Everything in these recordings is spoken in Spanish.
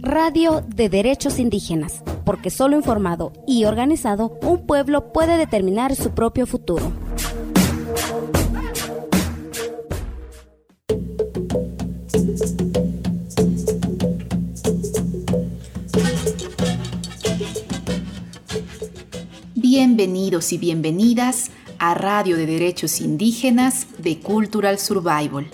Radio de Derechos Indígenas, porque solo informado y organizado un pueblo puede determinar su propio futuro. Bienvenidos y bienvenidas a Radio de Derechos Indígenas de Cultural Survival.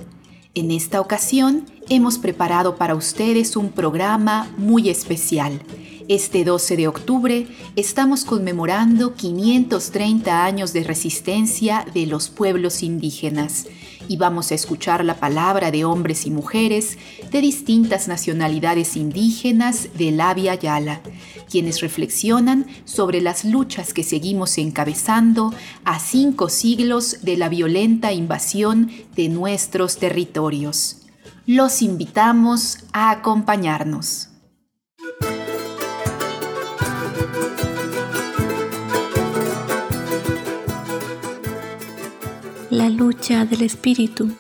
En esta ocasión hemos preparado para ustedes un programa muy especial. Este 12 de octubre estamos conmemorando 530 años de resistencia de los pueblos indígenas y vamos a escuchar la palabra de hombres y mujeres de distintas nacionalidades indígenas de la Via Yala, quienes reflexionan sobre las luchas que seguimos encabezando a cinco siglos de la violenta invasión de nuestros territorios. Los invitamos a acompañarnos. La lucha del espíritu.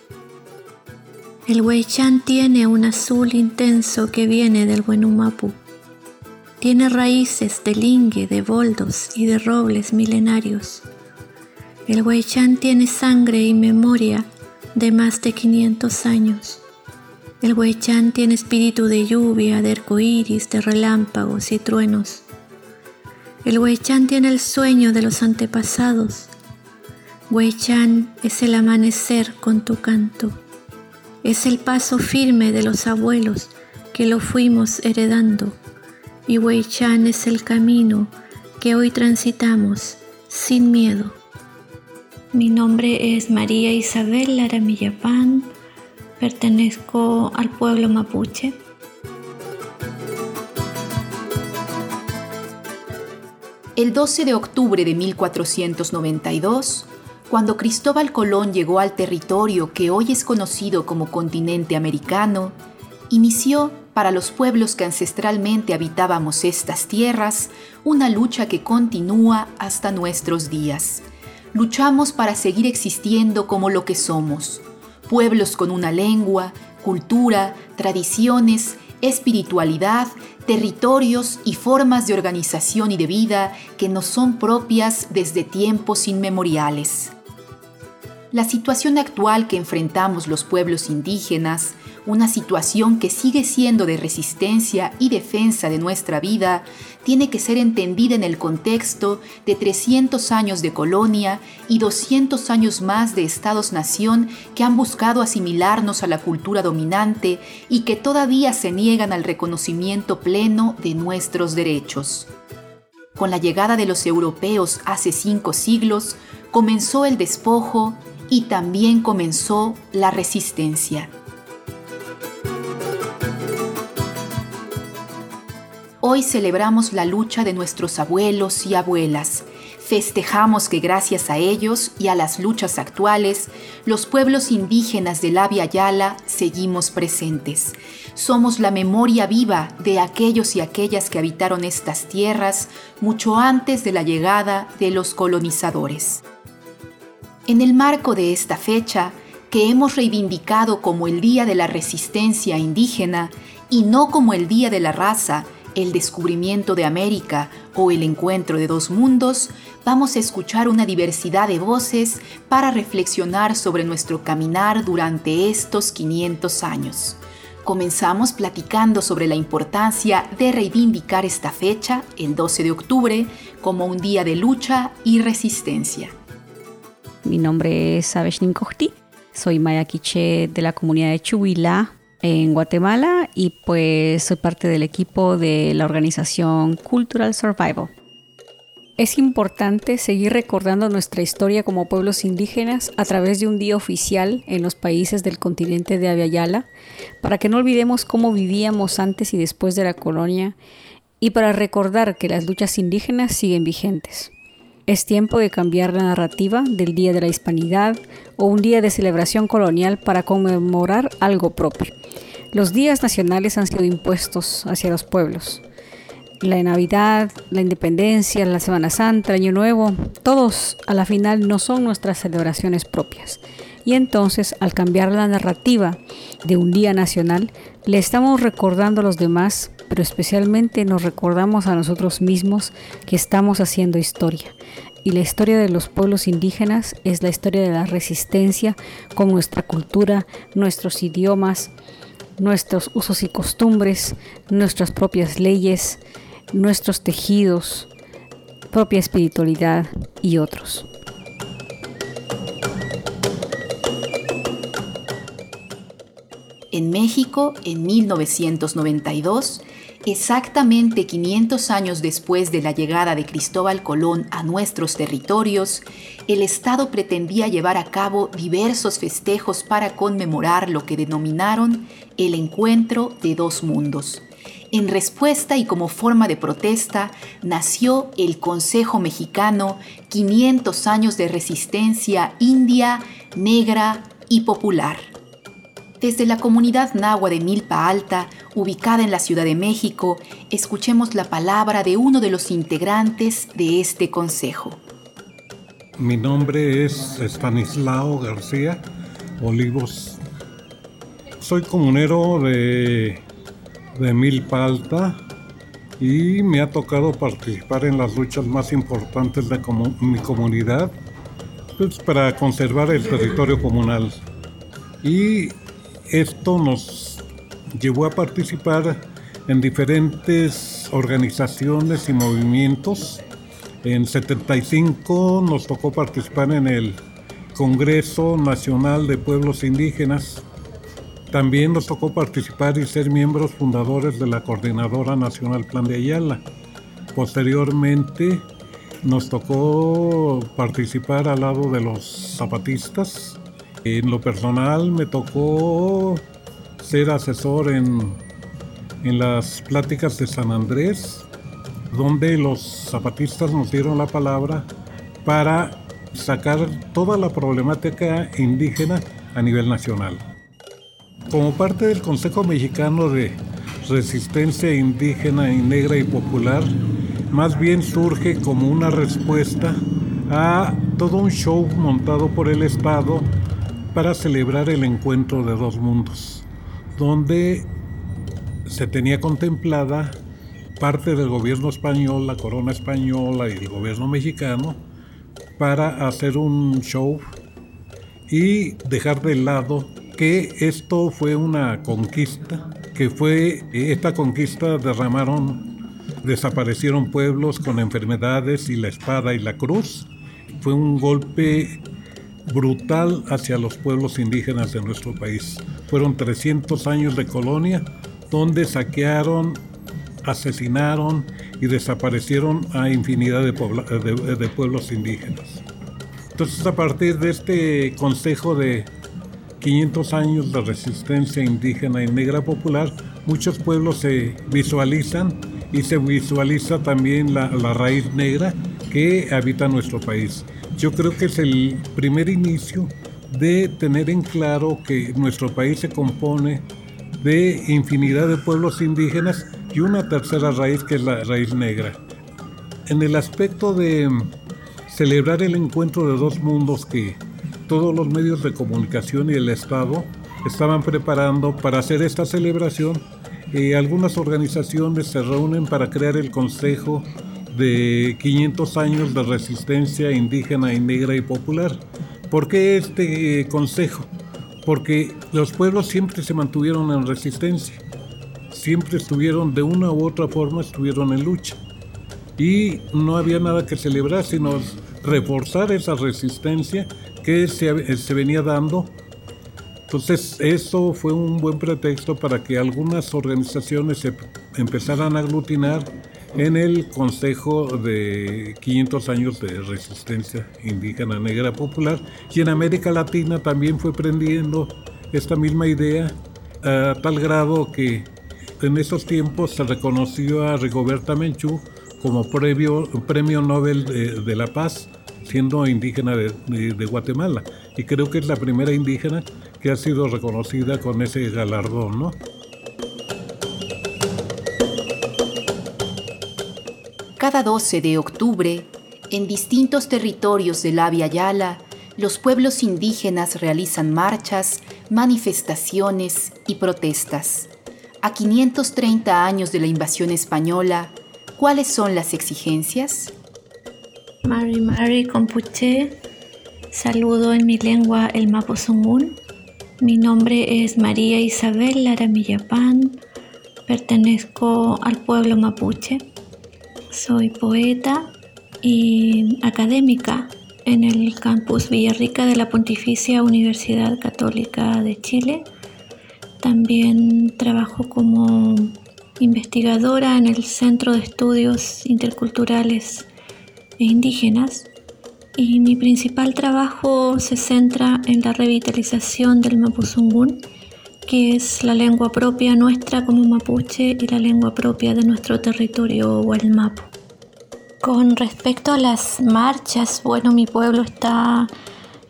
El Weichan tiene un azul intenso que viene del Buenumapu. Tiene raíces de lingue, de boldos y de robles milenarios. El Weichan tiene sangre y memoria de más de 500 años. El Weichan tiene espíritu de lluvia, de arcoíris, de relámpagos y truenos. El Weichan tiene el sueño de los antepasados. Weichan es el amanecer con tu canto. Es el paso firme de los abuelos que lo fuimos heredando. Y Weichan es el camino que hoy transitamos sin miedo. Mi nombre es María Isabel Laramillapán Pertenezco al pueblo mapuche. El 12 de octubre de 1492, cuando Cristóbal Colón llegó al territorio que hoy es conocido como continente americano, inició para los pueblos que ancestralmente habitábamos estas tierras una lucha que continúa hasta nuestros días. Luchamos para seguir existiendo como lo que somos, pueblos con una lengua, cultura, tradiciones, espiritualidad, territorios y formas de organización y de vida que nos son propias desde tiempos inmemoriales. La situación actual que enfrentamos los pueblos indígenas una situación que sigue siendo de resistencia y defensa de nuestra vida, tiene que ser entendida en el contexto de 300 años de colonia y 200 años más de estados-nación que han buscado asimilarnos a la cultura dominante y que todavía se niegan al reconocimiento pleno de nuestros derechos. Con la llegada de los europeos hace cinco siglos, comenzó el despojo y también comenzó la resistencia. Hoy celebramos la lucha de nuestros abuelos y abuelas. Festejamos que gracias a ellos y a las luchas actuales, los pueblos indígenas de la Via Yala seguimos presentes. Somos la memoria viva de aquellos y aquellas que habitaron estas tierras mucho antes de la llegada de los colonizadores. En el marco de esta fecha, que hemos reivindicado como el Día de la Resistencia Indígena y no como el Día de la Raza, el descubrimiento de América o el encuentro de dos mundos, vamos a escuchar una diversidad de voces para reflexionar sobre nuestro caminar durante estos 500 años. Comenzamos platicando sobre la importancia de reivindicar esta fecha, el 12 de octubre, como un día de lucha y resistencia. Mi nombre es Aveshnin Kohti, soy maya quiche de la comunidad de Chuhuila, en Guatemala y pues soy parte del equipo de la organización Cultural Survival. Es importante seguir recordando nuestra historia como pueblos indígenas a través de un día oficial en los países del continente de Aviala para que no olvidemos cómo vivíamos antes y después de la colonia y para recordar que las luchas indígenas siguen vigentes. Es tiempo de cambiar la narrativa del Día de la Hispanidad o un día de celebración colonial para conmemorar algo propio. Los días nacionales han sido impuestos hacia los pueblos. La Navidad, la Independencia, la Semana Santa, el Año Nuevo, todos a la final no son nuestras celebraciones propias. Y entonces, al cambiar la narrativa de un día nacional, le estamos recordando a los demás, pero especialmente nos recordamos a nosotros mismos que estamos haciendo historia. Y la historia de los pueblos indígenas es la historia de la resistencia con nuestra cultura, nuestros idiomas, nuestros usos y costumbres, nuestras propias leyes, nuestros tejidos, propia espiritualidad y otros. En México, en 1992, exactamente 500 años después de la llegada de Cristóbal Colón a nuestros territorios, el Estado pretendía llevar a cabo diversos festejos para conmemorar lo que denominaron el encuentro de dos mundos. En respuesta y como forma de protesta, nació el Consejo Mexicano 500 años de resistencia india, negra y popular desde la comunidad nahua de Milpa Alta, ubicada en la Ciudad de México, escuchemos la palabra de uno de los integrantes de este consejo. Mi nombre es Estanislao García Olivos. Soy comunero de, de Milpa Alta y me ha tocado participar en las luchas más importantes de mi comunidad pues, para conservar el territorio comunal. Y esto nos llevó a participar en diferentes organizaciones y movimientos. En 75 nos tocó participar en el Congreso Nacional de Pueblos Indígenas. También nos tocó participar y ser miembros fundadores de la Coordinadora Nacional Plan de Ayala. Posteriormente nos tocó participar al lado de los zapatistas en lo personal me tocó ser asesor en, en las pláticas de San Andrés, donde los zapatistas nos dieron la palabra para sacar toda la problemática indígena a nivel nacional. Como parte del Consejo Mexicano de Resistencia Indígena y Negra y Popular, más bien surge como una respuesta a todo un show montado por el Estado para celebrar el encuentro de dos mundos, donde se tenía contemplada parte del gobierno español, la corona española y el gobierno mexicano para hacer un show y dejar de lado que esto fue una conquista, que fue esta conquista derramaron, desaparecieron pueblos con enfermedades y la espada y la cruz. Fue un golpe brutal hacia los pueblos indígenas de nuestro país. Fueron 300 años de colonia donde saquearon, asesinaron y desaparecieron a infinidad de, de, pueblos indígenas. Entonces a partir de este consejo de 500 años de resistencia indígena y negra popular, muchos pueblos se visualizan y se visualiza también la, la raíz negra que habita nuestro país yo creo que es el primer inicio de tener en claro que nuestro país se compone de infinidad de pueblos indígenas y una tercera raíz que es la raíz negra. En el aspecto de celebrar el encuentro de dos mundos que todos los medios de comunicación y el Estado estaban preparando para hacer esta celebración, eh, algunas organizaciones se reúnen para crear el Consejo de 500 años de resistencia indígena y negra y popular. ¿Por qué este eh, consejo? Porque los pueblos siempre se mantuvieron en resistencia, siempre estuvieron de una u otra forma, estuvieron en lucha. Y no había nada que celebrar, sino reforzar esa resistencia que se, eh, se venía dando. Entonces eso fue un buen pretexto para que algunas organizaciones se empezaran a aglutinar en el Consejo de 500 años de resistencia indígena negra popular y en América Latina también fue prendiendo esta misma idea a tal grado que en esos tiempos se reconoció a Rigoberta Menchú como premio, premio Nobel de, la Paz, siendo indígena de, de Guatemala. Y creo que es la primera indígena que ha sido reconocida con ese galardón, ¿no? Cada 12 de octubre, en distintos territorios de la Via Yala, los pueblos indígenas realizan marchas, manifestaciones y protestas. A 530 años de la invasión española, ¿cuáles son las exigencias? Mari Mari Compuche, saludo en mi lengua el Mapuzungún. Mi nombre es María Isabel Laramillapán, pertenezco al pueblo mapuche. Soy poeta y académica en el campus Villarrica de la Pontificia Universidad Católica de Chile. También trabajo como investigadora en el Centro de Estudios Interculturales e Indígenas y mi principal trabajo se centra en la revitalización del Mapuzungún, que es la lengua propia nuestra como mapuche y la lengua propia de nuestro territorio Mapu. Con respecto a las marchas, bueno, mi pueblo está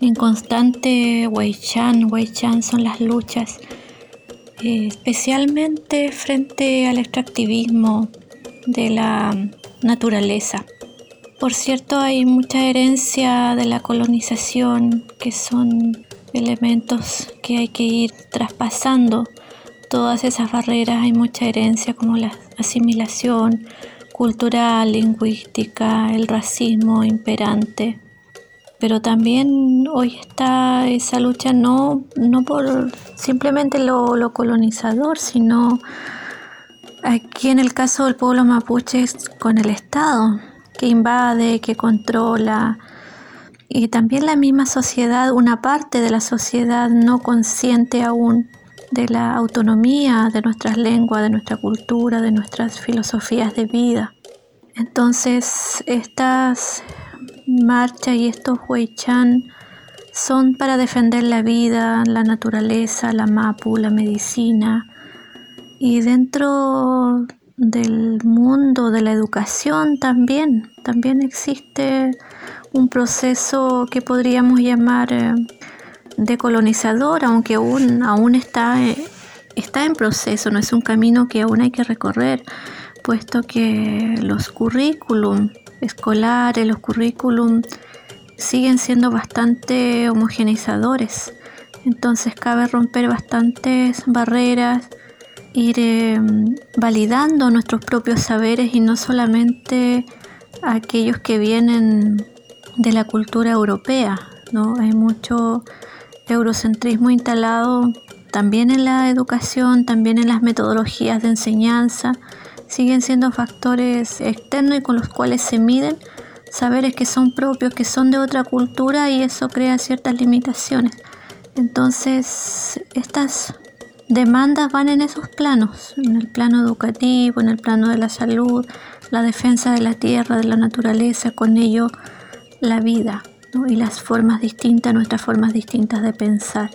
en constante Huaychan. Huaychan son las luchas, eh, especialmente frente al extractivismo de la naturaleza. Por cierto, hay mucha herencia de la colonización, que son elementos que hay que ir traspasando. Todas esas barreras, hay mucha herencia como la asimilación, cultural, lingüística, el racismo imperante. Pero también hoy está esa lucha no, no por simplemente lo, lo colonizador, sino aquí en el caso del pueblo mapuche con el Estado, que invade, que controla, y también la misma sociedad, una parte de la sociedad no consciente aún de la autonomía de nuestras lenguas, de nuestra cultura, de nuestras filosofías de vida. Entonces, estas marchas y estos huaychan son para defender la vida, la naturaleza, la mapu, la medicina. Y dentro del mundo de la educación también, también existe un proceso que podríamos llamar eh, decolonizador, aunque aún, aún está, eh, está en proceso, no es un camino que aún hay que recorrer, puesto que los currículum escolares, los currículum siguen siendo bastante homogenizadores. Entonces cabe romper bastantes barreras, ir eh, validando nuestros propios saberes y no solamente aquellos que vienen de la cultura europea. ¿no? Hay mucho eurocentrismo instalado también en la educación, también en las metodologías de enseñanza, siguen siendo factores externos y con los cuales se miden saberes que son propios, que son de otra cultura y eso crea ciertas limitaciones. Entonces, estas demandas van en esos planos, en el plano educativo, en el plano de la salud, la defensa de la tierra, de la naturaleza, con ello la vida y las formas distintas, nuestras formas distintas de pensar.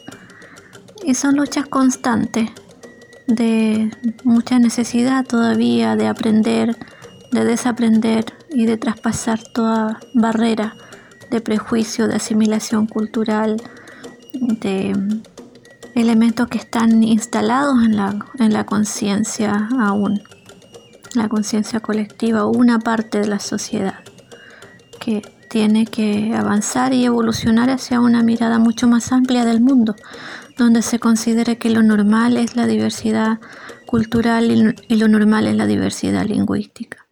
Y son luchas constantes de mucha necesidad todavía de aprender, de desaprender y de traspasar toda barrera de prejuicio, de asimilación cultural, de elementos que están instalados en la, en la conciencia aún, la conciencia colectiva, una parte de la sociedad que tiene que avanzar y evolucionar hacia una mirada mucho más amplia del mundo, donde se considere que lo normal es la diversidad cultural y lo normal es la diversidad lingüística.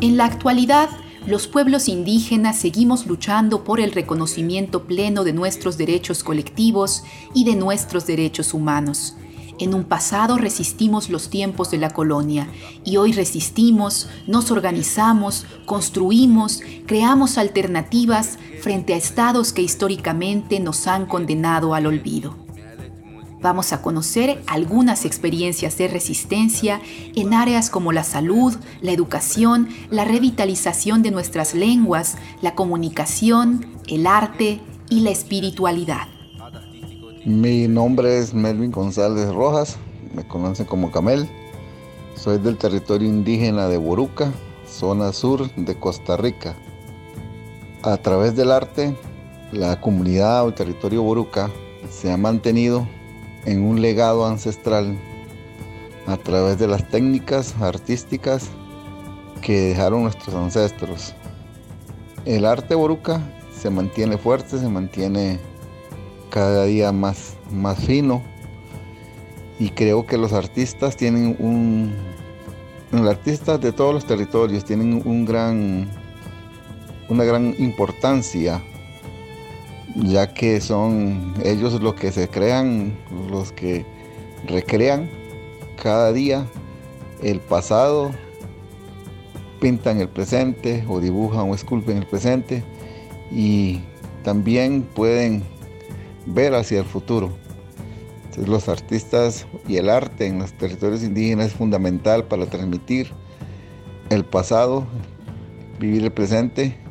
En la actualidad, los pueblos indígenas seguimos luchando por el reconocimiento pleno de nuestros derechos colectivos y de nuestros derechos humanos. En un pasado resistimos los tiempos de la colonia y hoy resistimos, nos organizamos, construimos, creamos alternativas frente a estados que históricamente nos han condenado al olvido. Vamos a conocer algunas experiencias de resistencia en áreas como la salud, la educación, la revitalización de nuestras lenguas, la comunicación, el arte y la espiritualidad. Mi nombre es Melvin González Rojas, me conocen como Camel. Soy del territorio indígena de Boruca, zona sur de Costa Rica. A través del arte, la comunidad o el territorio Boruca se ha mantenido en un legado ancestral a través de las técnicas artísticas que dejaron nuestros ancestros. El arte boruca se mantiene fuerte, se mantiene cada día más, más fino y creo que los artistas tienen un, los artistas de todos los territorios tienen un gran, una gran importancia ya que son ellos los que se crean, los que recrean cada día el pasado, pintan el presente o dibujan o esculpen el presente y también pueden ver hacia el futuro. los artistas y el arte en los territorios indígenas es fundamental para transmitir el pasado, vivir el presente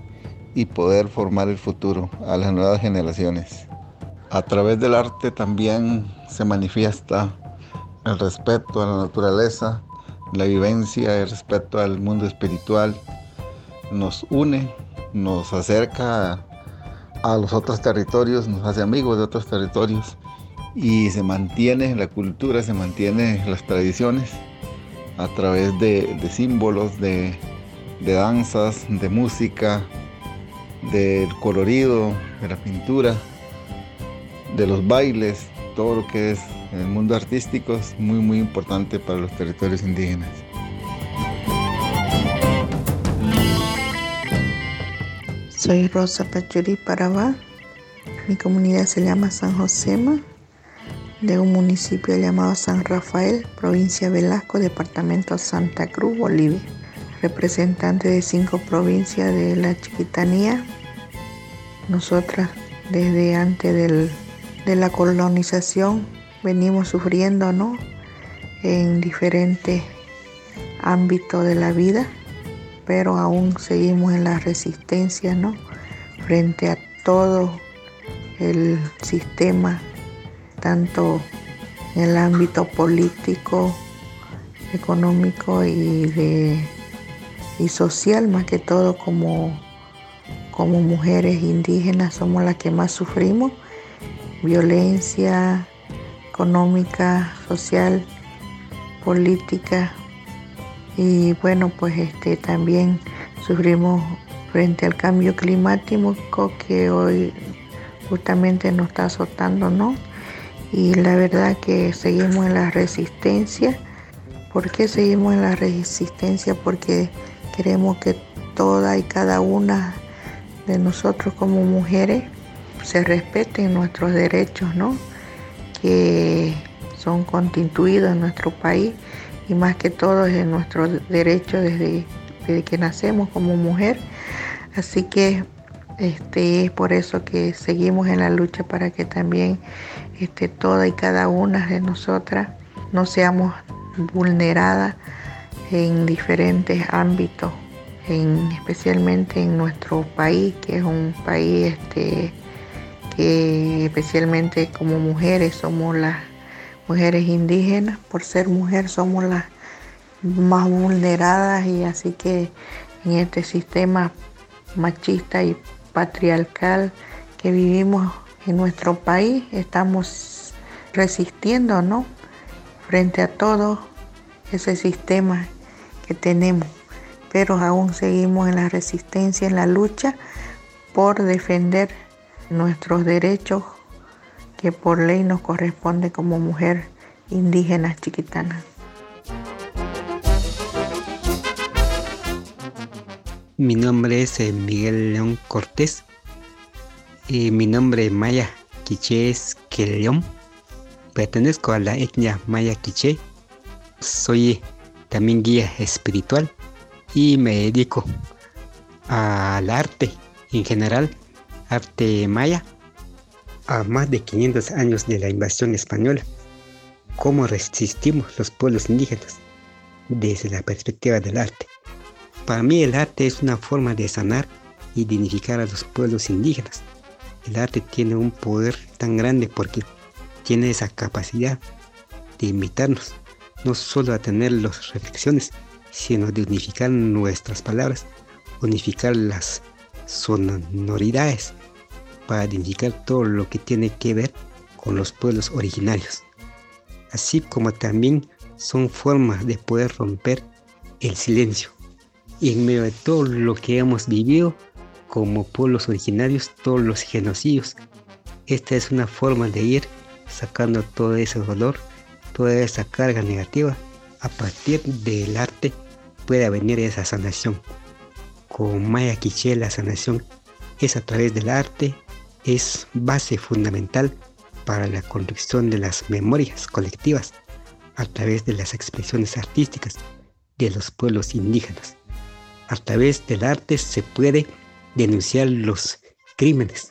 y poder formar el futuro a las nuevas generaciones. A través del arte también se manifiesta el respeto a la naturaleza, la vivencia, el respeto al mundo espiritual. Nos une, nos acerca a, los otros territorios, nos hace amigos de otros territorios y se mantiene la cultura, se mantiene las tradiciones a través de, símbolos, de danzas, de música, del colorido, de la pintura, de los bailes, todo lo que es el mundo artístico es muy muy importante para los territorios indígenas. Soy Rosa Pachuri Parabá. Mi comunidad se llama San Josema, de un municipio llamado San Rafael, provincia Velasco, departamento Santa Cruz, Bolivia representante de cinco provincias de la Chiquitanía. Nosotras desde antes de la colonización venimos sufriendo ¿no? en diferentes ámbitos de la vida, pero aún seguimos en la resistencia ¿no? frente a todo el sistema, tanto en el ámbito político, económico y de y social, más que todo como, como mujeres indígenas somos las que más sufrimos, violencia económica, social, política y bueno pues este también sufrimos frente al cambio climático que hoy justamente nos está azotando, ¿no? Y la verdad que seguimos en la resistencia. ¿Por qué seguimos en la resistencia? Porque Queremos que toda y cada una de nosotros como mujeres se respeten nuestros derechos, ¿no? Que son constituidos en nuestro país y más que todo en nuestros derechos desde, desde que nacemos como mujer. Así que este, es por eso que seguimos en la lucha para que también este, toda y cada una de nosotras no seamos vulneradas en diferentes ámbitos, en, especialmente en nuestro país, que es un país este, que especialmente como mujeres somos las mujeres indígenas, por ser mujer somos las más vulneradas y así que en este sistema machista y patriarcal que vivimos en nuestro país estamos resistiendo, ¿no? Frente a todo ese sistema que tenemos, pero aún seguimos en la resistencia, en la lucha por defender nuestros derechos que por ley nos corresponde como mujer indígena chiquitana. Mi nombre es eh, Miguel León Cortés. Y mi nombre maya quiché es León. Pertenezco a la etnia maya quiché. Soy también guía espiritual y me dedico al arte en general, arte maya, a más de 500 años de la invasión española. ¿Cómo resistimos los pueblos indígenas desde la perspectiva del arte? Para mí el arte es una forma de sanar y dignificar a los pueblos indígenas. El arte tiene un poder tan grande porque tiene esa capacidad de invitarnos no solo a tener las reflexiones, sino de unificar nuestras palabras, unificar las sonoridades para identificar todo lo que tiene que ver con los pueblos originarios. así como también son formas de poder romper el silencio. Y en medio de todo lo que hemos vivido como pueblos originarios, todos los genocidios, esta es una forma de ir sacando todo ese dolor, toda esa carga negativa. A partir del arte puede venir esa sanación. Con Maya Quiché la sanación es a través del arte, es base fundamental para la construcción de las memorias colectivas a través de las expresiones artísticas de los pueblos indígenas. A través del arte se puede denunciar los crímenes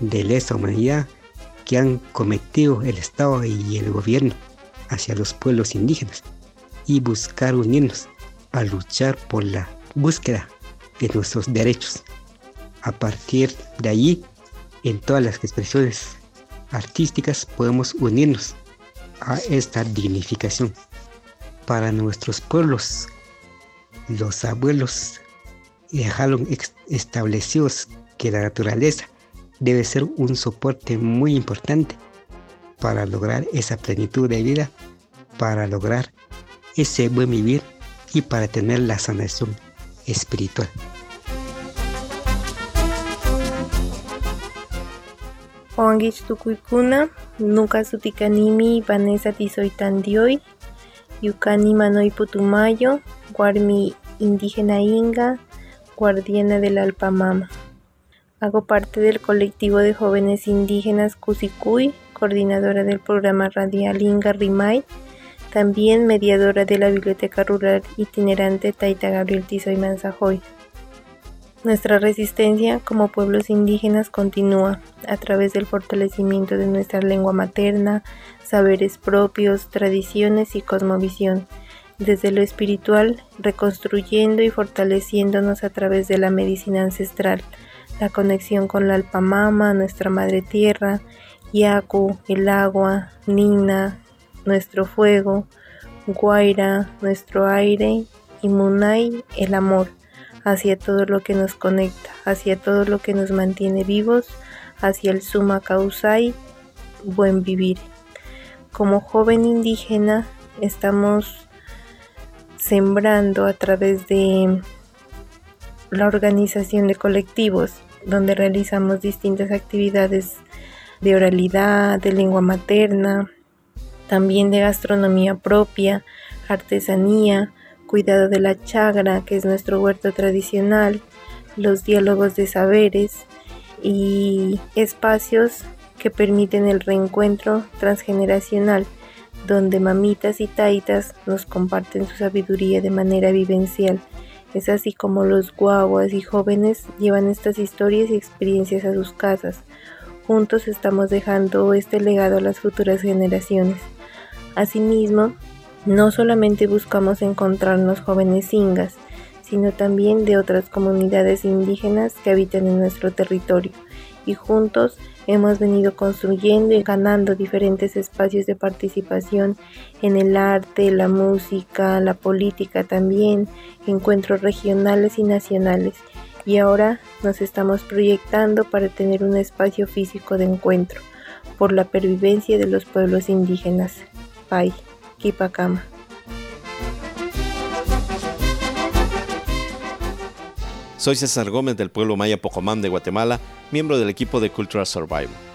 de lesa humanidad que han cometido el Estado y el gobierno hacia los pueblos indígenas y buscar unirnos a luchar por la búsqueda de nuestros derechos. A partir de allí, en todas las expresiones artísticas podemos unirnos a esta dignificación. Para nuestros pueblos, los abuelos dejaron establecidos que la naturaleza debe ser un soporte muy importante para lograr esa plenitud de vida, para lograr ese buen vivir y para tener la sanación espiritual. Oangich tukuykuna, nuka sutikanimi Vanessa Tizoitandioy, Yukani Manoy Putumayo, Guarmi Indígena Inga, Guardiana del Alpamama. Hago parte del colectivo de jóvenes indígenas Cusicuy, coordinadora del programa radial Inga Rimay, también mediadora de la Biblioteca Rural Itinerante Taita Gabriel Tizoy Manzajoy. Nuestra resistencia como pueblos indígenas continúa a través del fortalecimiento de nuestra lengua materna, saberes propios, tradiciones y cosmovisión, desde lo espiritual, reconstruyendo y fortaleciéndonos a través de la medicina ancestral, la conexión con la Alpamama, nuestra madre tierra, Yaku, el agua, Nina, nuestro fuego, Guaira, nuestro aire y Munay, el amor hacia todo lo que nos conecta, hacia todo lo que nos mantiene vivos, hacia el suma causai, buen vivir. Como joven indígena estamos sembrando a través de la organización de colectivos donde realizamos distintas actividades de oralidad, de lengua materna, también de gastronomía propia, artesanía, cuidado de la chagra, que es nuestro huerto tradicional, los diálogos de saberes y espacios que permiten el reencuentro transgeneracional, donde mamitas y taitas nos comparten su sabiduría de manera vivencial. Es así como los guaguas y jóvenes llevan estas historias y experiencias a sus casas. Juntos estamos dejando este legado a las futuras generaciones. Asimismo, no solamente buscamos encontrarnos jóvenes ingas, sino también de otras comunidades indígenas que habitan en nuestro territorio y juntos hemos venido construyendo y ganando diferentes espacios de participación en el arte, la música, la política también, encuentros regionales y nacionales y ahora nos estamos proyectando para tener un espacio físico de encuentro por la pervivencia de los pueblos indígenas. Pai. Soy César Gómez del pueblo maya Pocomán de Guatemala, miembro del equipo de Cultural Survival.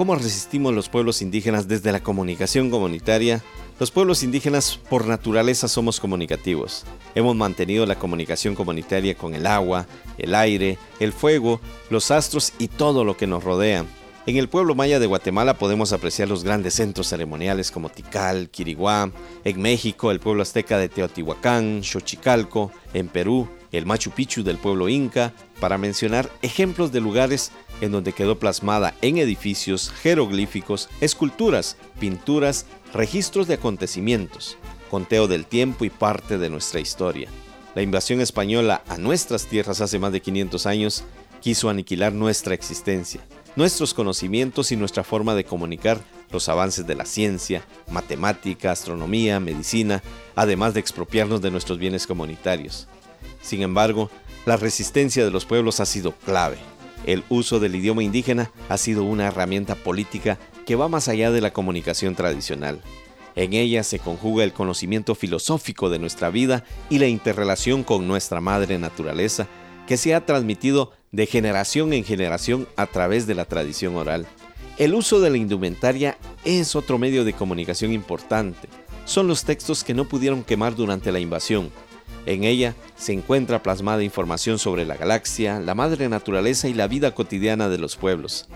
¿Cómo resistimos los pueblos indígenas desde la comunicación comunitaria? Los pueblos indígenas por naturaleza somos comunicativos. Hemos mantenido la comunicación comunitaria con el agua, el aire, el fuego, los astros y todo lo que nos rodea. En el pueblo maya de Guatemala podemos apreciar los grandes centros ceremoniales como Tikal, Quiriguá, en México el pueblo azteca de Teotihuacán, Xochicalco, en Perú el Machu Picchu del pueblo inca, para mencionar ejemplos de lugares en donde quedó plasmada en edificios, jeroglíficos, esculturas, pinturas, registros de acontecimientos, conteo del tiempo y parte de nuestra historia. La invasión española a nuestras tierras hace más de 500 años quiso aniquilar nuestra existencia nuestros conocimientos y nuestra forma de comunicar los avances de la ciencia, matemática, astronomía, medicina, además de expropiarnos de nuestros bienes comunitarios. Sin embargo, la resistencia de los pueblos ha sido clave. El uso del idioma indígena ha sido una herramienta política que va más allá de la comunicación tradicional. En ella se conjuga el conocimiento filosófico de nuestra vida y la interrelación con nuestra madre naturaleza, que se ha transmitido de generación en generación a través de la tradición oral. El uso de la indumentaria es otro medio de comunicación importante. Son los textos que no pudieron quemar durante la invasión. En ella se encuentra plasmada información sobre la galaxia, la madre naturaleza y la vida cotidiana de los pueblos.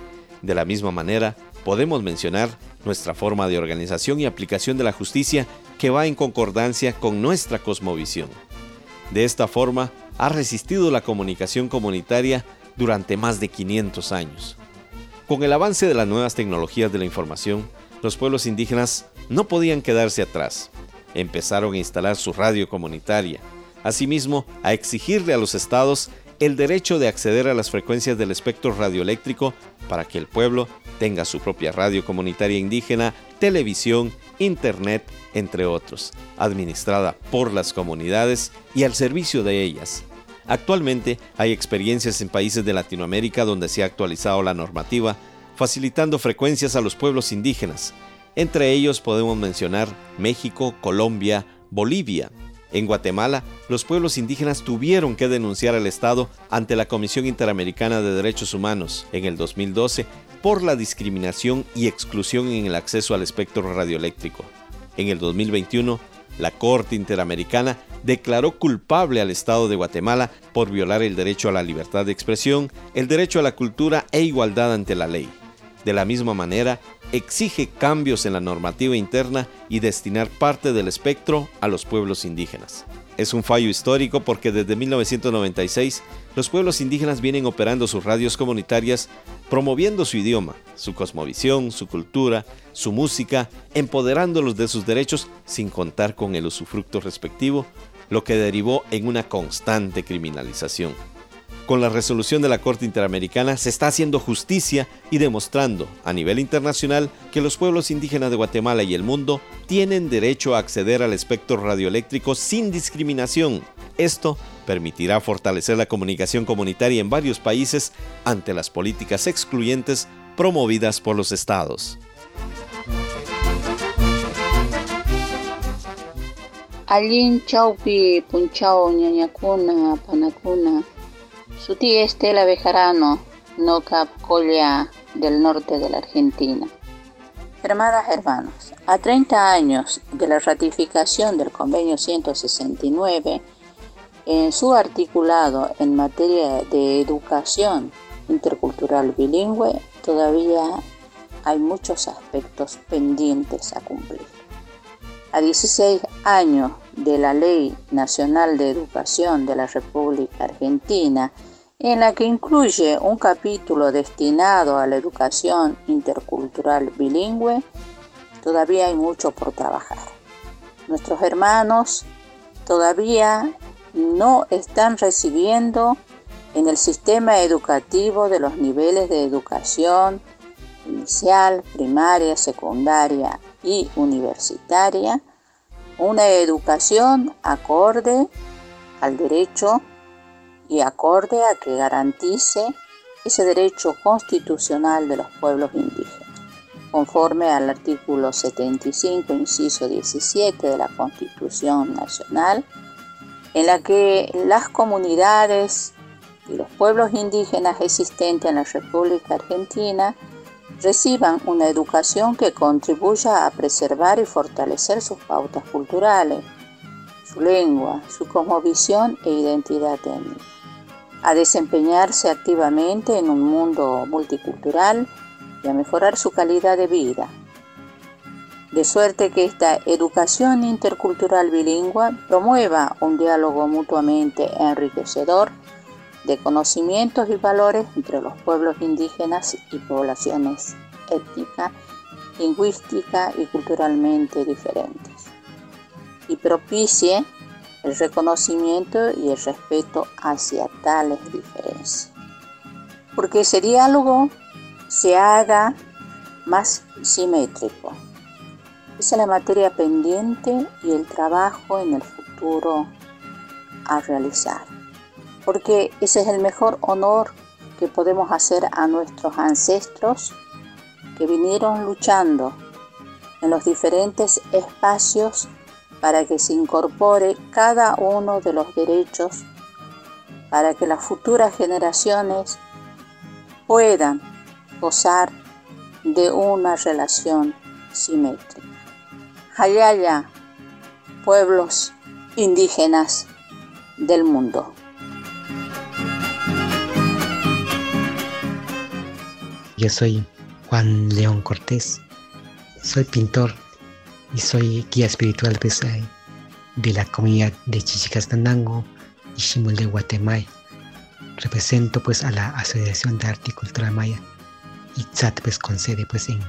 De la misma manera, podemos mencionar nuestra forma de organización y aplicación de la justicia que va en concordancia con nuestra cosmovisión. De esta forma, ha resistido la comunicación comunitaria durante más de 500 años. Con el avance de las nuevas tecnologías de la información, los pueblos indígenas no podían quedarse atrás. Empezaron a instalar su radio comunitaria, asimismo a exigirle a los estados el derecho de acceder a las frecuencias del espectro radioeléctrico para que el pueblo tenga su propia radio comunitaria indígena, televisión, internet, entre otros, administrada por las comunidades y al servicio de ellas. Actualmente hay experiencias en países de Latinoamérica donde se ha actualizado la normativa, facilitando frecuencias a los pueblos indígenas. Entre ellos podemos mencionar México, Colombia, Bolivia, en Guatemala, los pueblos indígenas tuvieron que denunciar al Estado ante la Comisión Interamericana de Derechos Humanos en el 2012 por la discriminación y exclusión en el acceso al espectro radioeléctrico. En el 2021, la Corte Interamericana declaró culpable al Estado de Guatemala por violar el derecho a la libertad de expresión, el derecho a la cultura e igualdad ante la ley. De la misma manera, exige cambios en la normativa interna y destinar parte del espectro a los pueblos indígenas. Es un fallo histórico porque desde 1996 los pueblos indígenas vienen operando sus radios comunitarias promoviendo su idioma, su cosmovisión, su cultura, su música, empoderándolos de sus derechos sin contar con el usufructo respectivo, lo que derivó en una constante criminalización. Con la resolución de la Corte Interamericana se está haciendo justicia y demostrando a nivel internacional que los pueblos indígenas de Guatemala y el mundo tienen derecho a acceder al espectro radioeléctrico sin discriminación. Esto permitirá fortalecer la comunicación comunitaria en varios países ante las políticas excluyentes promovidas por los estados. chaupi punchao panakuna su tía Estela Bejarano, Noca Colla del norte de la Argentina. Hermanas, hermanos, a 30 años de la ratificación del convenio 169, en su articulado en materia de educación intercultural bilingüe, todavía hay muchos aspectos pendientes a cumplir. A 16 años de la Ley Nacional de Educación de la República Argentina, en la que incluye un capítulo destinado a la educación intercultural bilingüe, todavía hay mucho por trabajar. Nuestros hermanos todavía no están recibiendo en el sistema educativo de los niveles de educación inicial, primaria, secundaria y universitaria una educación acorde al derecho y acorde a que garantice ese derecho constitucional de los pueblos indígenas, conforme al artículo 75, inciso 17 de la Constitución Nacional, en la que las comunidades y los pueblos indígenas existentes en la República Argentina reciban una educación que contribuya a preservar y fortalecer sus pautas culturales, su lengua, su cosmovisión e identidad étnica a desempeñarse activamente en un mundo multicultural y a mejorar su calidad de vida. De suerte que esta educación intercultural bilingüe promueva un diálogo mutuamente enriquecedor de conocimientos y valores entre los pueblos indígenas y poblaciones étnicas, lingüísticas y culturalmente diferentes, y propicie el reconocimiento y el respeto hacia tales diferencias. Porque ese diálogo se haga más simétrico. Esa es la materia pendiente y el trabajo en el futuro a realizar. Porque ese es el mejor honor que podemos hacer a nuestros ancestros que vinieron luchando en los diferentes espacios para que se incorpore cada uno de los derechos para que las futuras generaciones puedan gozar de una relación simétrica. Hayaya, pueblos indígenas del mundo. Yo soy Juan León Cortés, soy pintor y soy guía espiritual pues, de la comunidad de Chichicastanango y Shimul de Guatemala. Represento pues a la Asociación de Arte y Cultura Maya y TSAT pues con sede pues en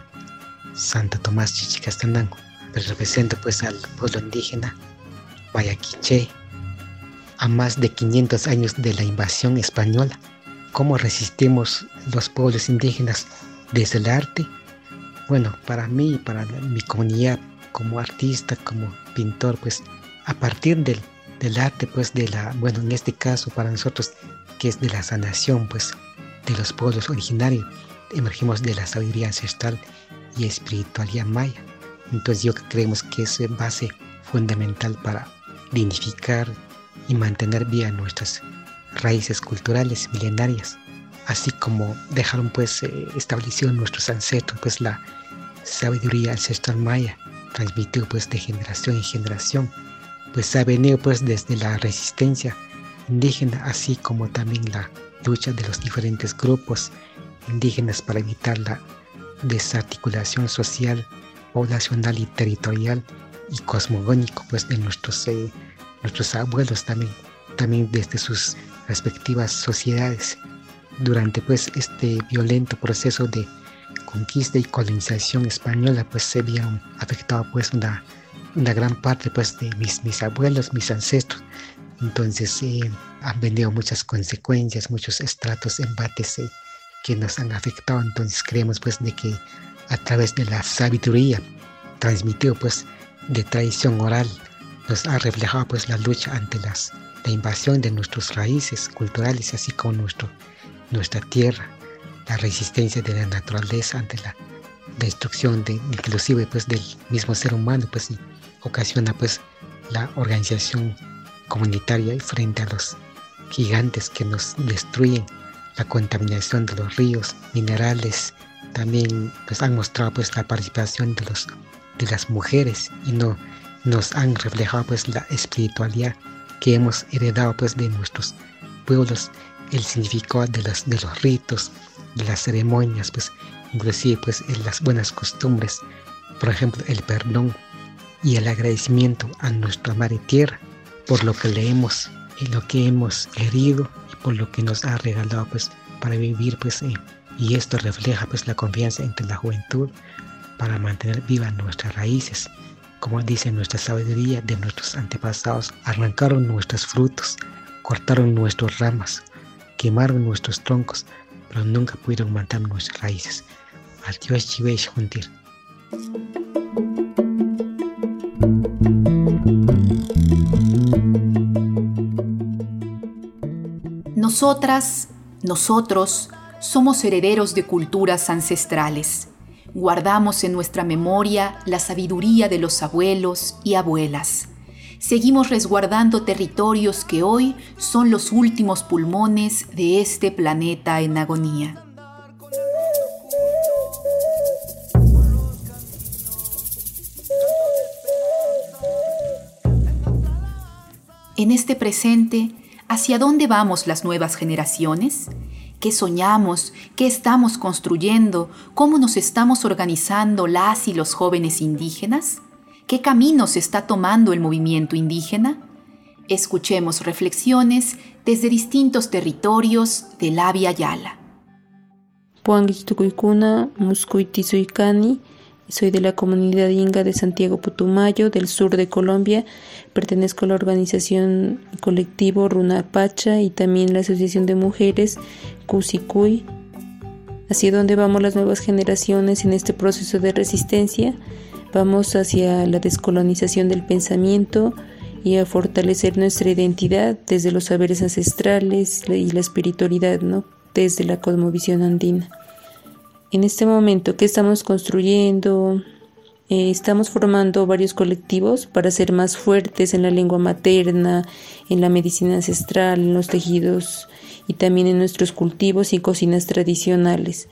Santa Tomás Chichicastanango. Pues, represento pues al pueblo indígena Guayaquiche a más de 500 años de la invasión española. ¿Cómo resistimos los pueblos indígenas desde el arte? Bueno, para mí, para mi comunidad como artista, como pintor, pues a partir del, arte, pues de la, bueno, en este caso para nosotros, que es de la sanación, pues de los pueblos originarios, emergimos de la sabiduría ancestral y espiritualidad maya. Entonces yo creemos que es base fundamental para dignificar y mantener viva nuestras raíces culturales milenarias, así como dejaron pues eh, establecido nuestros ancestros pues la sabiduría ancestral maya, transmitido pues de generación en generación, pues ha venido pues desde la resistencia indígena, así como también la lucha de los diferentes grupos indígenas para evitar la desarticulación social, poblacional y territorial y cosmogónico pues de nuestros eh, nuestros abuelos también, también desde sus respectivas sociedades. Durante pues este violento proceso de conquista y colonización española pues se vieron afectado pues una, gran parte pues de mis, abuelos, mis ancestros. Entonces eh, han venido muchas consecuencias, muchos estratos, embates eh, que nos han afectado. Entonces creemos pues de que a través de la sabiduría transmitido pues de tradición oral nos ha reflejado pues la lucha ante las, la invasión de nuestras raíces culturales, así como nuestro, nuestra tierra, la resistencia de la naturaleza ante la destrucción de, inclusive pues del mismo ser humano, pues ocasiona pues la organización comunitaria frente a los gigantes que nos destruyen, la contaminación de los ríos, minerales, también pues han mostrado pues la participación de los de las mujeres y no nos han reflejado pues la espiritualidad que hemos heredado pues de nuestros pueblos, el significado de los, de los ritos, las ceremonias, pues inclusive pues en las buenas costumbres, por ejemplo el perdón y el agradecimiento a nuestra madre tierra por lo que le hemos, y lo que hemos herido y por lo que nos ha regalado pues para vivir pues eh, y esto refleja pues la confianza entre la juventud para mantener vivas nuestras raíces. Como dice nuestra sabiduría de nuestros antepasados, arrancaron nuestros frutos, cortaron nuestras ramas, quemaron nuestros troncos, pero nunca pudieron matar nuestras raíces. Adiós, juntir. Nosotras, nosotros, somos herederos de culturas ancestrales Guardamos en nuestra memoria la sabiduría de los abuelos y abuelas. Seguimos resguardando territorios que hoy son los últimos pulmones de este planeta en agonía. En este presente, ¿hacia dónde vamos las nuevas generaciones? qué soñamos, qué estamos construyendo, cómo nos estamos organizando las y los jóvenes indígenas, qué caminos está tomando el movimiento indígena. Escuchemos reflexiones desde distintos territorios de la Via Yala. Soy de la comunidad inga de Santiago Putumayo, del sur de Colombia. Pertenezco a la organización colectivo Runa Pacha y también la Asociación de Mujeres Cusicuy. Hacia dónde vamos las nuevas generaciones en este proceso de resistencia. Vamos hacia la descolonización del pensamiento y a fortalecer nuestra identidad desde los saberes ancestrales y la espiritualidad, ¿no? desde la cosmovisión andina en este momento, qué estamos construyendo, Eh, estamos formando varios colectivos para ser más fuertes en la lengua materna, en la medicina ancestral, en los tejidos y también en nuestros cultivos y cocinas tradicionales.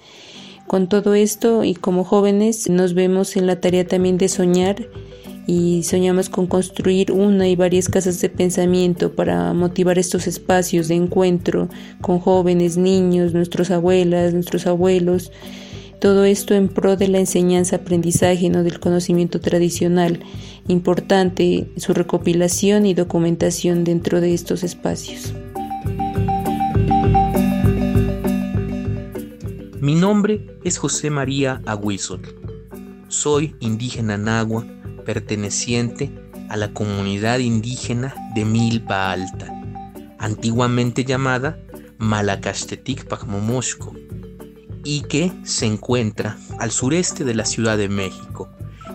Con todo esto y como jóvenes nos vemos en la tarea también de soñar y soñamos con construir una y varias casas de pensamiento para motivar estos espacios de encuentro con jóvenes, niños, nuestros abuelas, nuestros abuelos, todo esto en pro de la enseñanza, aprendizaje, no del conocimiento tradicional, importante su recopilación y documentación dentro de estos espacios. Mi nombre es José María Aguizol. Soy indígena nahua perteneciente a la comunidad indígena de Milpa Alta, antiguamente llamada Malacastetic Pacmomosco, y que se encuentra al sureste de la Ciudad de México.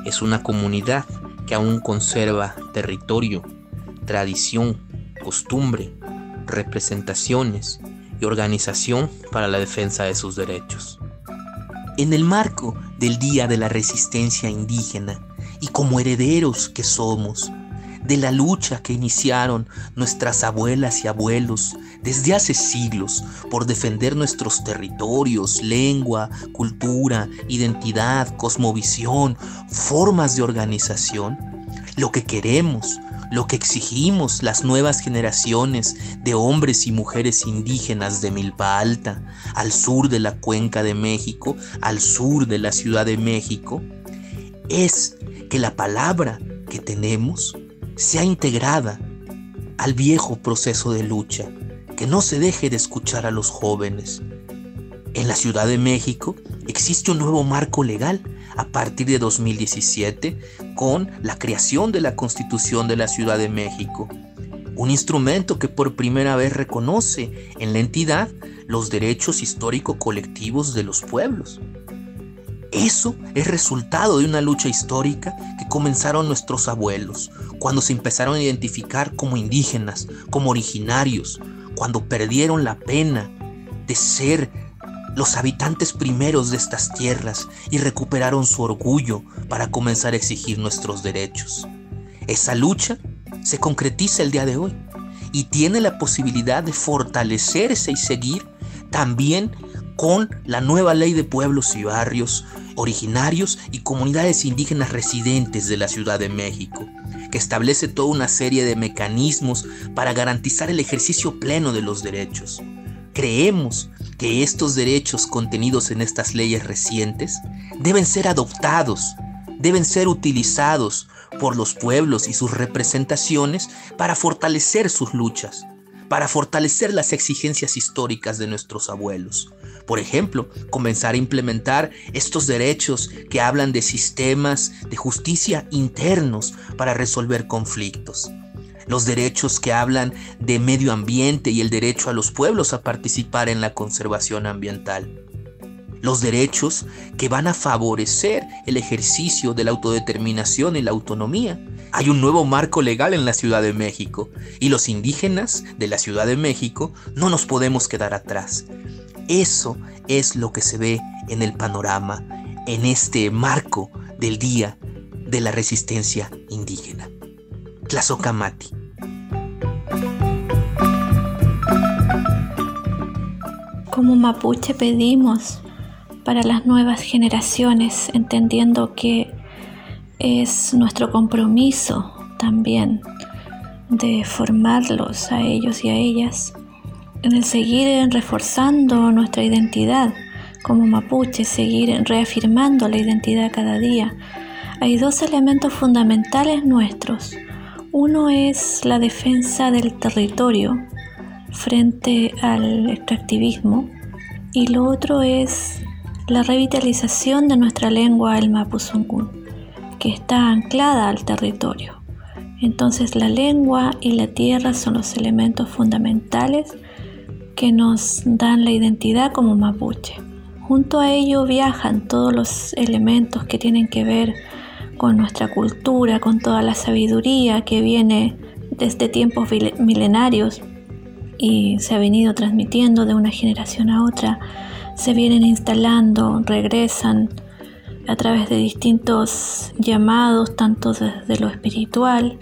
Es una comunidad que aún conserva territorio, tradición, costumbre, representaciones y organización para la defensa de sus derechos. En el marco del Día de la Resistencia Indígena y como herederos que somos de la lucha que iniciaron nuestras abuelas y abuelos desde hace siglos por defender nuestros territorios, lengua, cultura, identidad, cosmovisión, formas de organización, lo que queremos, lo que exigimos las nuevas generaciones de hombres y mujeres indígenas de Milpa Alta, al sur de la cuenca de México, al sur de la Ciudad de México, es que la palabra que tenemos sea integrada al viejo proceso de lucha, que no se deje de escuchar a los jóvenes. En la Ciudad de México existe un nuevo marco legal a partir de 2017 con la creación de la Constitución de la Ciudad de México, un instrumento que por primera vez reconoce en la entidad los derechos históricos colectivos de los pueblos. Eso es resultado de una lucha histórica que comenzaron nuestros abuelos, cuando se empezaron a identificar como indígenas, como originarios, cuando perdieron la pena de ser los habitantes primeros de estas tierras y recuperaron su orgullo para comenzar a exigir nuestros derechos. Esa lucha se concretiza el día de hoy y tiene la posibilidad de fortalecerse y seguir también con la nueva ley de pueblos y barrios originarios y comunidades indígenas residentes de la Ciudad de México, que establece toda una serie de mecanismos para garantizar el ejercicio pleno de los derechos. Creemos que estos derechos contenidos en estas leyes recientes deben ser adoptados, deben ser utilizados por los pueblos y sus representaciones para fortalecer sus luchas, para fortalecer las exigencias históricas de nuestros abuelos. Por ejemplo, comenzar a implementar estos derechos que hablan de sistemas de justicia internos para resolver conflictos. Los derechos que hablan de medio ambiente y el derecho a los pueblos a participar en la conservación ambiental los derechos que van a favorecer el ejercicio de la autodeterminación y la autonomía. Hay un nuevo marco legal en la Ciudad de México y los indígenas de la Ciudad de México no nos podemos quedar atrás. Eso es lo que se ve en el panorama, en este marco del Día de la Resistencia Indígena. Tlazocamati. Como mapuche pedimos para las nuevas generaciones, entendiendo que es nuestro compromiso también de formarlos a ellos y a ellas en el seguir reforzando nuestra identidad como mapuche, seguir reafirmando la identidad cada día. Hay dos elementos fundamentales nuestros. Uno es la defensa del territorio frente al extractivismo y lo otro es la revitalización de nuestra lengua el mapuzungún, que está anclada al territorio. Entonces la lengua y la tierra son los elementos fundamentales que nos dan la identidad como mapuche. Junto a ello viajan todos los elementos que tienen que ver con nuestra cultura, con toda la sabiduría que viene desde tiempos milenarios y se ha venido transmitiendo de una generación a otra se vienen instalando, regresan a través de distintos llamados, tanto desde lo espiritual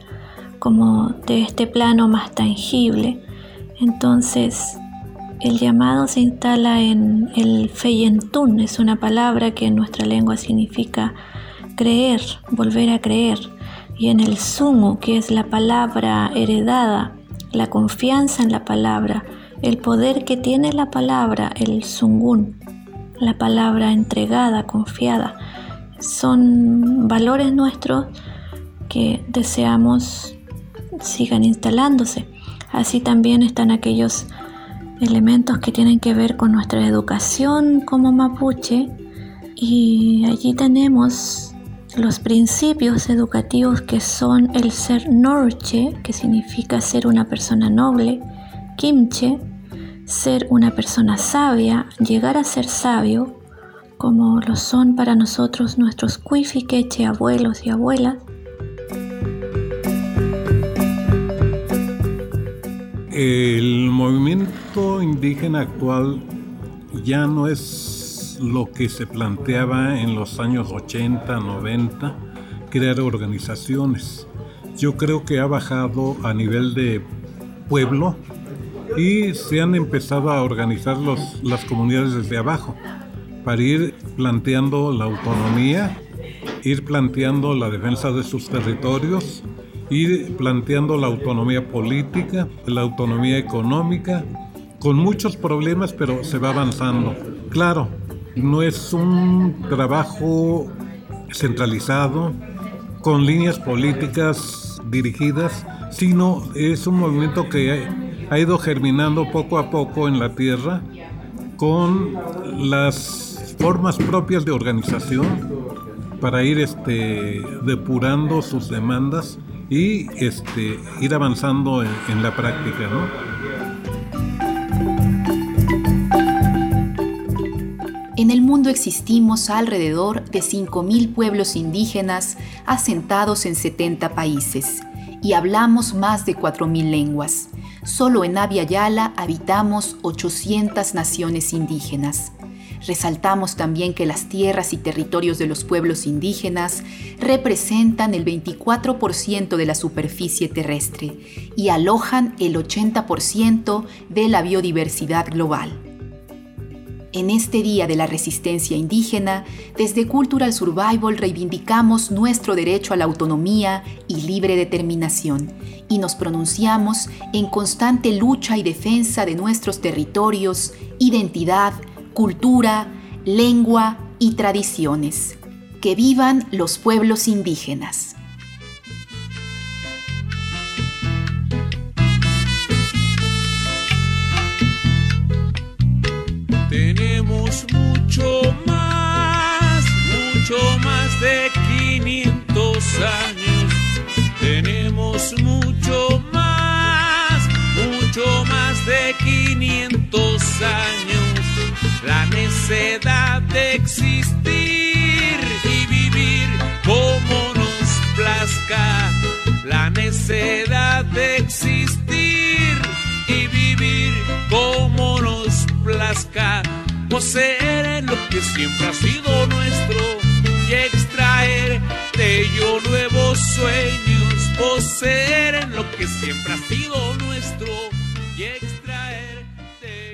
como de este plano más tangible. Entonces, el llamado se instala en el feyentún, es una palabra que en nuestra lengua significa creer, volver a creer. Y en el sumo, que es la palabra heredada, la confianza en la palabra, el poder que tiene la palabra, el sungun, la palabra entregada, confiada, son valores nuestros que deseamos sigan instalándose. Así también están aquellos elementos que tienen que ver con nuestra educación como mapuche y allí tenemos los principios educativos que son el ser norche, que significa ser una persona noble, kimche, ser una persona sabia, llegar a ser sabio, como lo son para nosotros nuestros cuifiqueche abuelos y abuelas, El movimiento indígena actual ya no es lo que se planteaba en los años 80, 90, crear organizaciones. Yo creo que ha bajado a nivel de pueblo y se han empezado a organizar los, las comunidades desde abajo para ir planteando la autonomía, ir planteando la defensa de sus territorios ir planteando la autonomía política, la autonomía económica, con muchos problemas, pero se va avanzando. Claro, no es un trabajo centralizado, con líneas políticas dirigidas, sino es un movimiento que ha ido germinando poco a poco en la tierra con las formas propias de organización para ir este, depurando sus demandas y este, ir avanzando en, la práctica. En el mundo existimos alrededor de 5.000 pueblos indígenas asentados en 70 países y hablamos más de 4.000 lenguas. Solo en Abya Yala habitamos 800 naciones indígenas. Resaltamos también que las tierras y territorios de los pueblos indígenas representan el 24% de la superficie terrestre y alojan el 80% de la biodiversidad global. En este Día de la Resistencia Indígena, desde Cultural Survival reivindicamos nuestro derecho a la autonomía y libre determinación y nos pronunciamos en constante lucha y defensa de nuestros territorios, identidad, cultura, lengua y tradiciones. Que vivan los pueblos indígenas. Existir y vivir como nos plazca, la necedad de existir y vivir como nos plazca, poseer lo que siempre ha sido nuestro y extraer de ello nuevos sueños, poseer en lo que siempre ha sido nuestro